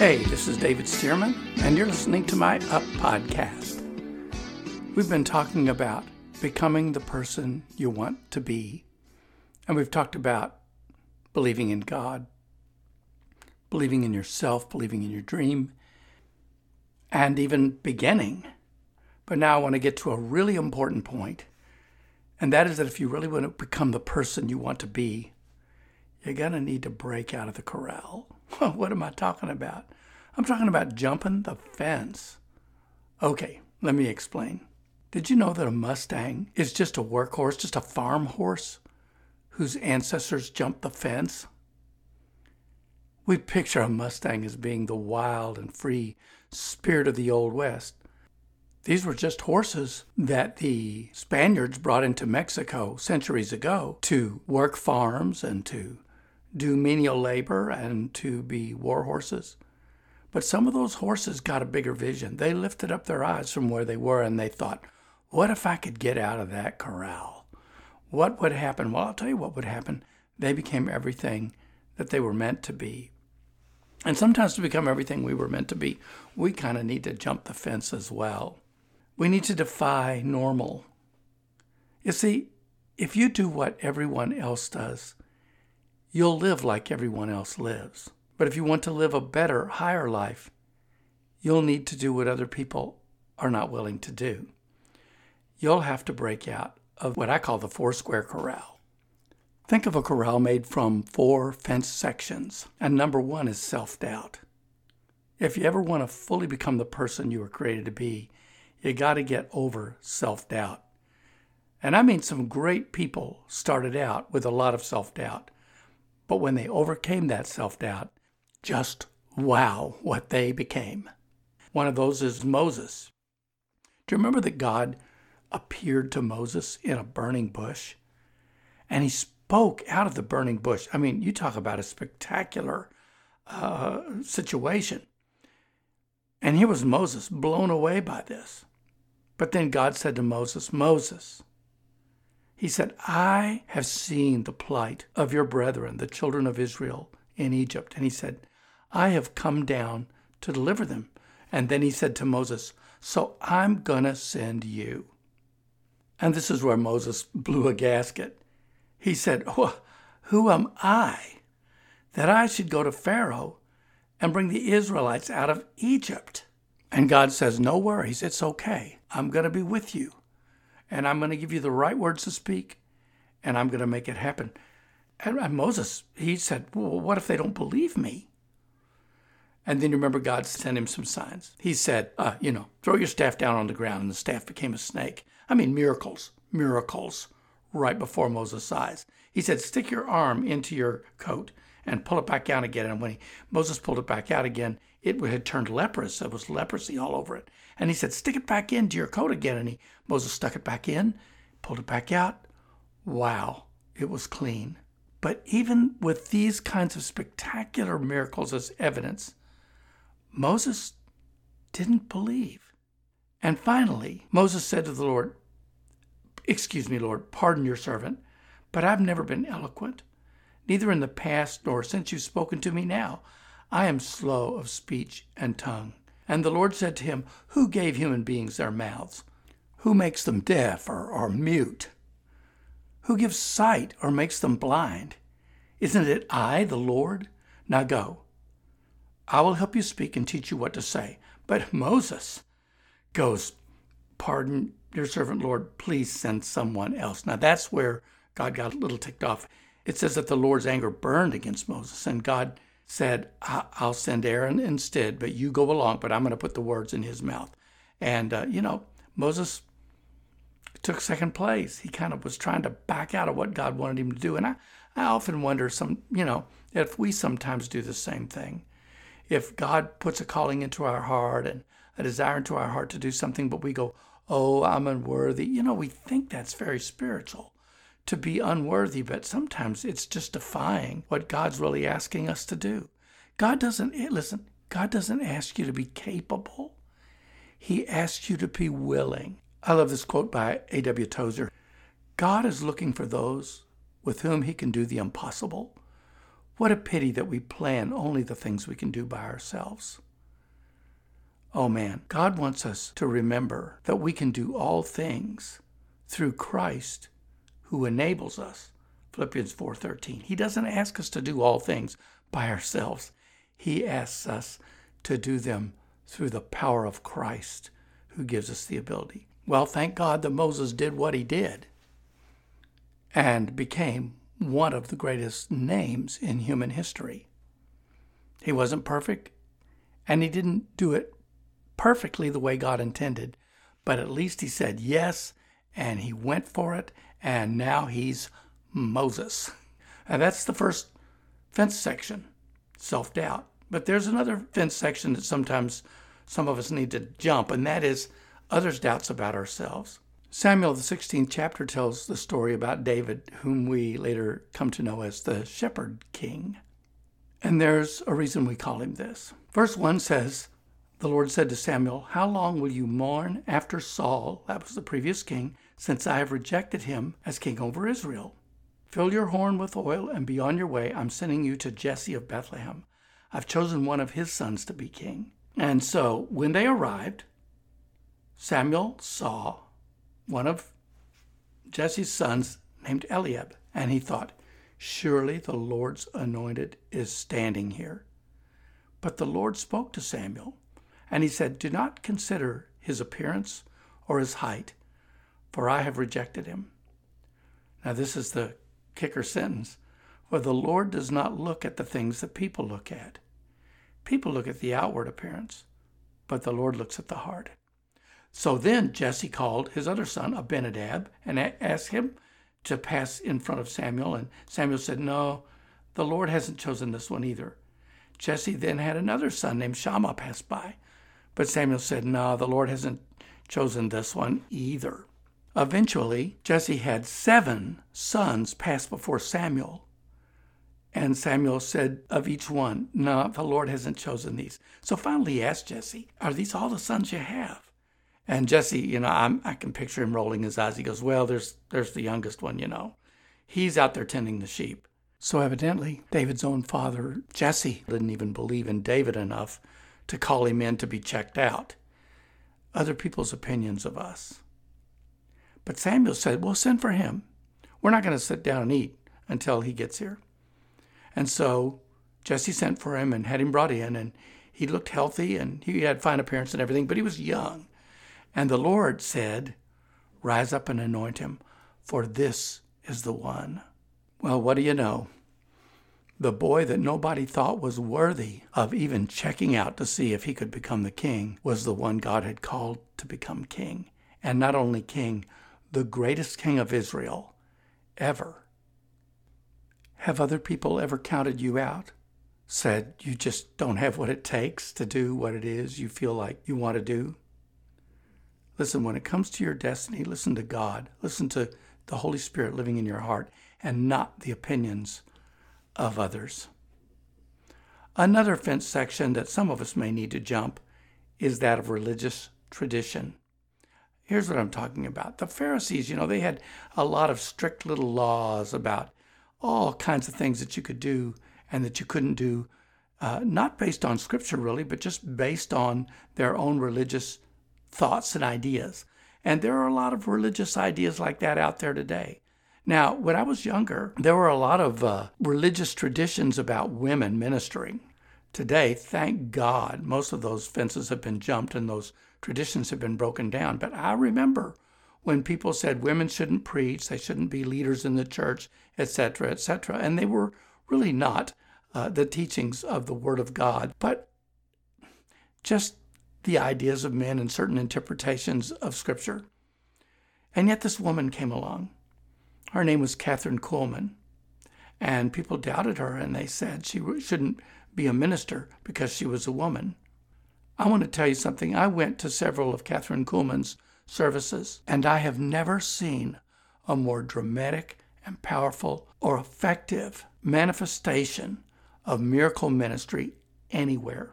Hey, this is David Stearman, and you're listening to my Up podcast. We've been talking about becoming the person you want to be, and we've talked about believing in God, believing in yourself, believing in your dream, and even beginning. But now I want to get to a really important point, and that is that if you really want to become the person you want to be, you're going to need to break out of the corral. what am I talking about? I'm talking about jumping the fence. Okay, let me explain. Did you know that a Mustang is just a workhorse, just a farm horse whose ancestors jumped the fence? We picture a Mustang as being the wild and free spirit of the Old West. These were just horses that the Spaniards brought into Mexico centuries ago to work farms and to do menial labor and to be war horses. But some of those horses got a bigger vision. They lifted up their eyes from where they were and they thought, what if I could get out of that corral? What would happen? Well, I'll tell you what would happen. They became everything that they were meant to be. And sometimes to become everything we were meant to be, we kind of need to jump the fence as well. We need to defy normal. You see, if you do what everyone else does, you'll live like everyone else lives. But if you want to live a better, higher life, you'll need to do what other people are not willing to do. You'll have to break out of what I call the four square corral. Think of a corral made from four fenced sections, and number one is self doubt. If you ever want to fully become the person you were created to be, you got to get over self doubt. And I mean, some great people started out with a lot of self doubt. But when they overcame that self doubt, just wow what they became. One of those is Moses. Do you remember that God appeared to Moses in a burning bush? And he spoke out of the burning bush. I mean, you talk about a spectacular uh, situation. And here was Moses blown away by this. But then God said to Moses, Moses, he said, I have seen the plight of your brethren, the children of Israel in Egypt. And he said, I have come down to deliver them. And then he said to Moses, So I'm going to send you. And this is where Moses blew a gasket. He said, Who am I that I should go to Pharaoh and bring the Israelites out of Egypt? And God says, No worries, it's okay. I'm going to be with you and I'm going to give you the right words to speak, and I'm going to make it happen. And, Moses, he said, Well, what if they don't believe me? And then you remember God sent him some signs. He said, uh, You know, throw your staff down on the ground, and the staff became a snake. I mean, miracles, miracles right before Moses' eyes. He said, Stick your arm into your coat and pull it back out again. And when he, Moses pulled it back out again, it had turned leprous. It was leprosy all over it. And he said, Stick it back into your coat again. And he, Moses stuck it back in, pulled it back out. Wow, it was clean. But even with these kinds of spectacular miracles as evidence, Moses didn't believe. And finally, Moses said to the Lord, Excuse me, Lord, pardon your servant, but I've never been eloquent, neither in the past nor since you've spoken to me now. I am slow of speech and tongue. And the Lord said to him, Who gave human beings their mouths? Who makes them deaf or, or mute? Who gives sight or makes them blind? Isn't it I, the Lord? Now go. I will help you speak and teach you what to say. But Moses goes, Pardon your servant, Lord, please send someone else. Now that's where God got a little ticked off. It says that the Lord's anger burned against Moses, and God said, I'll send Aaron instead, but you go along, but I'm going to put the words in his mouth. And, uh, you know, Moses took second place. He kind of was trying to back out of what God wanted him to do. And I, I often wonder, some, you know, if we sometimes do the same thing. If God puts a calling into our heart and a desire into our heart to do something, but we go, oh, I'm unworthy, you know, we think that's very spiritual to be unworthy, but sometimes it's just defying what God's really asking us to do. God doesn't, eh, listen, God doesn't ask you to be capable, He asks you to be willing. I love this quote by A.W. Tozer God is looking for those with whom He can do the impossible, What a pity that we plan only the things we can do by ourselves. Oh man, God wants us to remember that we can do all things through Christ who enables us. Philippians 4:13. He doesn't ask us to do all things by ourselves. He asks us to do them through the power of Christ who gives us the ability. Well, thank God that Moses did what he did and became one of the greatest names in human history. He wasn't perfect, and he didn't do it perfectly the way God intended, but at least he said yes, and he went for it, and now he's Moses. And that's the first fence section self doubt. But there's another fence section that sometimes some of us need to jump, and that is others' doubts about ourselves. Samuel, the 16th chapter, tells the story about David, whom we later come to know as the shepherd king. And there's a reason we call him this. Verse 1 says, The Lord said to Samuel, How long will you mourn after Saul, that was the previous king, since I have rejected him as king over Israel? Fill your horn with oil and be on your way. I'm sending you to Jesse of Bethlehem. I've chosen one of his sons to be king. And so when they arrived, Samuel saw one of Jesse's sons named Eliab, and he thought, Surely the Lord's anointed is standing here. But the Lord spoke to Samuel, and he said, Do not consider his appearance or his height, for I have rejected him. Now, this is the kicker sentence. For the Lord does not look at the things that people look at. People look at the outward appearance, but the Lord looks at the heart. So then Jesse called his other son, Abinadab, and asked him to pass in front of Samuel. And Samuel said, No, the Lord hasn't chosen this one either. Jesse then had another son named Shammah pass by. But Samuel said, No, the Lord hasn't chosen this one either. Eventually, Jesse had seven sons pass before Samuel. And Samuel said of each one, No, the Lord hasn't chosen these. So finally he asked Jesse, Are these all the sons you have? And Jesse, you know, I'm, I can picture him rolling his eyes. He goes, "Well, there's there's the youngest one, you know. He's out there tending the sheep." So evidently, David's own father, Jesse, didn't even believe in David enough to call him in to be checked out. Other people's opinions of us. But Samuel said, "Well, send for him. We're not going to sit down and eat until he gets here." And so Jesse sent for him and had him brought in, and he looked healthy and he had fine appearance and everything, but he was young. And the Lord said, Rise up and anoint him, for this is the one. Well, what do you know? The boy that nobody thought was worthy of even checking out to see if he could become the king was the one God had called to become king. And not only king, the greatest king of Israel ever. Have other people ever counted you out? Said you just don't have what it takes to do what it is you feel like you want to do? Listen, when it comes to your destiny, listen to God. Listen to the Holy Spirit living in your heart and not the opinions of others. Another fence section that some of us may need to jump is that of religious tradition. Here's what I'm talking about. The Pharisees, you know, they had a lot of strict little laws about all kinds of things that you could do and that you couldn't do, uh, not based on scripture really, but just based on their own religious thoughts and ideas. And there are a lot of religious ideas like that out there today. Now, when I was younger, there were a lot of uh, religious traditions about women ministering. Today, thank God, most of those fences have been jumped and those traditions have been broken down. But I remember when people said women shouldn't preach, they shouldn't be leaders in the church, etc., etc., and they were really not uh, the teachings of the Word of God, but just the ideas of men and certain interpretations of Scripture. And yet this woman came along. Her name was Kathryn Kuhlman. And people doubted her and they said she shouldn't be a minister because she was a woman. I want to tell you something. I went to several of Kathryn Kuhlman's services, and I have never seen a more dramatic and powerful or effective manifestation of miracle ministry anywhere.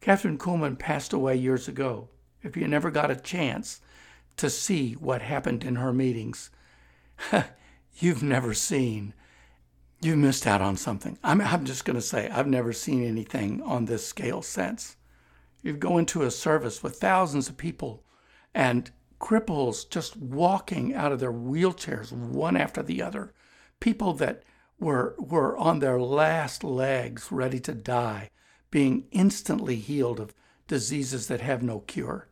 Kathryn Kuhlman passed away years ago. If you never got a chance to see what happened in her meetings, you've never seen you've missed out on something. I'm, I'm just going to say, I've never seen anything on this scale since. You go into a service with thousands of people and cripples just walking out of their wheelchairs one after the other, people that were, were on their last legs, ready to die, being instantly healed of diseases that have no cure.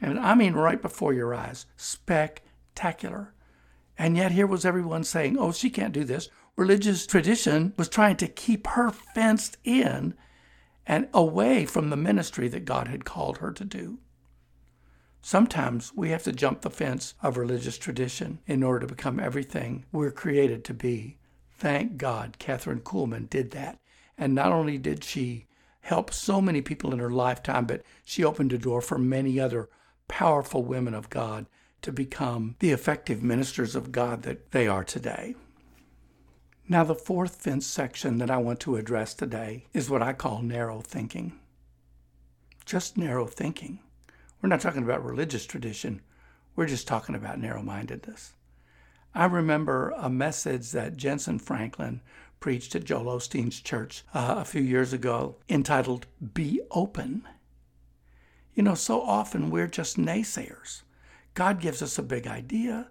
And I mean, right before your eyes, spectacular. And yet, here was everyone saying, oh, she can't do this. Religious tradition was trying to keep her fenced in and away from the ministry that God had called her to do. Sometimes we have to jump the fence of religious tradition in order to become everything we're created to be. Thank God Kathryn Kuhlman did that. And not only did she help so many people in her lifetime, but she opened a door for many other powerful women of God to become the effective ministers of God that they are today. Now, the fourth fence section that I want to address today is what I call narrow thinking. Just narrow thinking. We're not talking about religious tradition, we're just talking about narrow mindedness. I remember a message that Jentezen Franklin preached at Joel Osteen's church uh, a few years ago entitled Be Open. You know, so often we're just naysayers. God gives us a big idea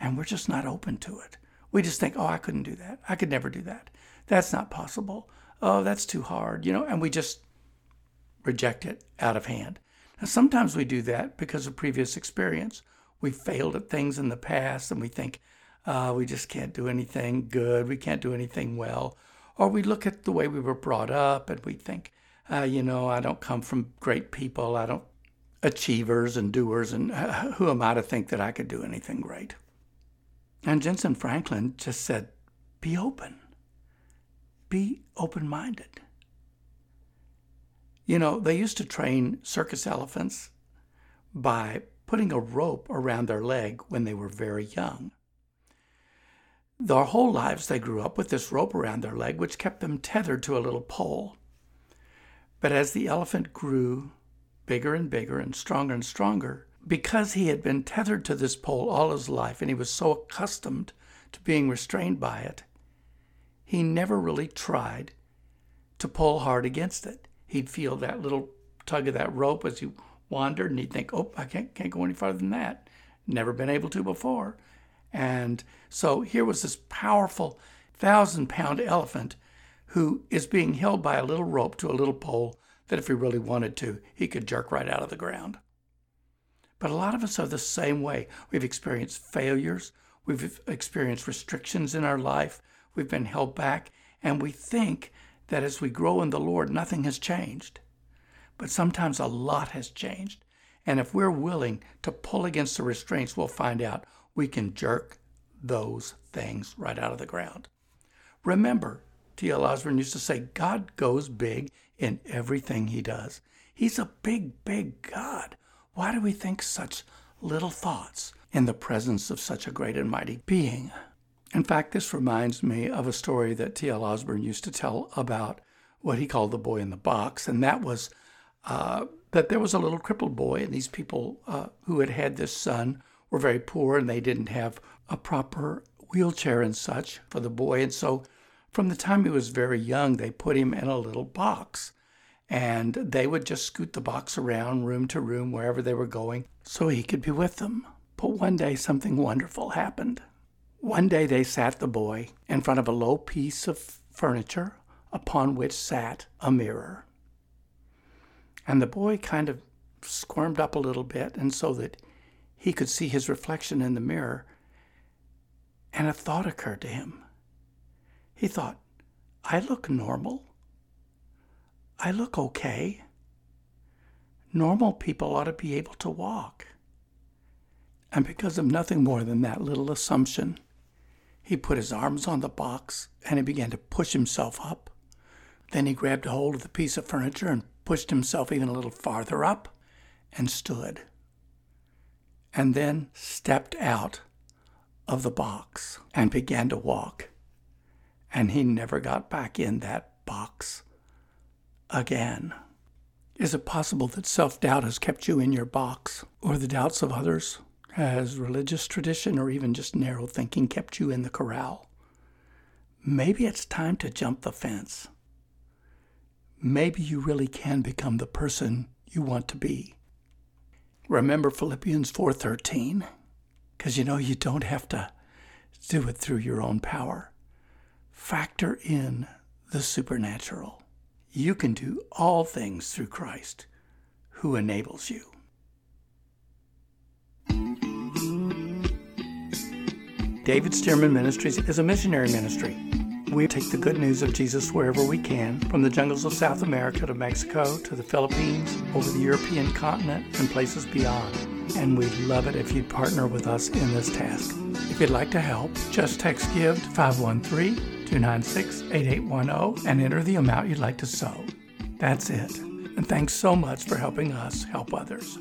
and we're just not open to it. We just think, oh, I couldn't do that. I could never do that. That's not possible. Oh, that's too hard, you know, and we just reject it out of hand. Now, sometimes we do that because of previous experience. We failed at things in the past and we think, uh, we just can't do anything good. We can't do anything well. Or we look at the way we were brought up and we think, uh, you know, I don't come from great people. I don't achievers and doers, and who am I to think that I could do anything great? And Jentezen Franklin just said, be open, be open minded. You know, they used to train circus elephants by putting a rope around their leg when they were very young. Their whole lives, they grew up with this rope around their leg, which kept them tethered to a little pole. But as the elephant grew bigger and bigger and stronger and stronger, because he had been tethered to this pole all his life and he was so accustomed to being restrained by it, he never really tried to pull hard against it. He'd feel that little tug of that rope as he wandered and he'd think, oh, I can't, can't go any farther than that. Never been able to before. And so here was this powerful thousand pound elephant who is being held by a little rope to a little pole that if he really wanted to, he could jerk right out of the ground. But a lot of us are the same way. We've experienced failures, we've experienced restrictions in our life, we've been held back, and we think that as we grow in the Lord, nothing has changed. But sometimes a lot has changed. And if we're willing to pull against the restraints, we'll find out we can jerk those things right out of the ground. Remember, T.L. Osborn used to say, God goes big in everything he does. He's a big, big God. Why do we think such little thoughts in the presence of such a great and mighty being? In fact, this reminds me of a story that T.L. Osborn used to tell about what he called the boy in the box, and that was uh, that there was a little crippled boy, and these people uh, who had had this son were very poor and they didn't have a proper wheelchair and such for the boy. And so from the time he was very young, they put him in a little box. And they would just scoot the box around room to room wherever they were going so he could be with them. But one day something wonderful happened. One day they sat the boy in front of a low piece of furniture upon which sat a mirror. And the boy kind of squirmed up a little bit, and so that he could see his reflection in the mirror, and a thought occurred to him. He thought, I look normal. I look okay. Normal people ought to be able to walk. And because of nothing more than that little assumption, he put his arms on the box and he began to push himself up. Then he grabbed a hold of the piece of furniture and pushed himself even a little farther up and stood and then stepped out of the box and began to walk. And he never got back in that box again. Is it possible that self doubt has kept you in your box, or the doubts of others? Has religious tradition or even just narrow thinking kept you in the corral? maybe it's time to jump the fence. Maybe you really can become the person you want to be. Remember Philippians 4:13 cuz you know you don't have to do it through your own power. Factor in the supernatural. You can do all things through Christ who enables you. David Stearman Ministries is a missionary ministry. We take the good news of Jesus wherever we can, from the jungles of South America to Mexico to the Philippines, over the European continent, and places beyond. And we'd love it if you'd partner with us in this task. If you'd like to help, just text GIVE to 513 296 8810 and enter the amount you'd like to sow. That's it. And thanks so much for helping us help others.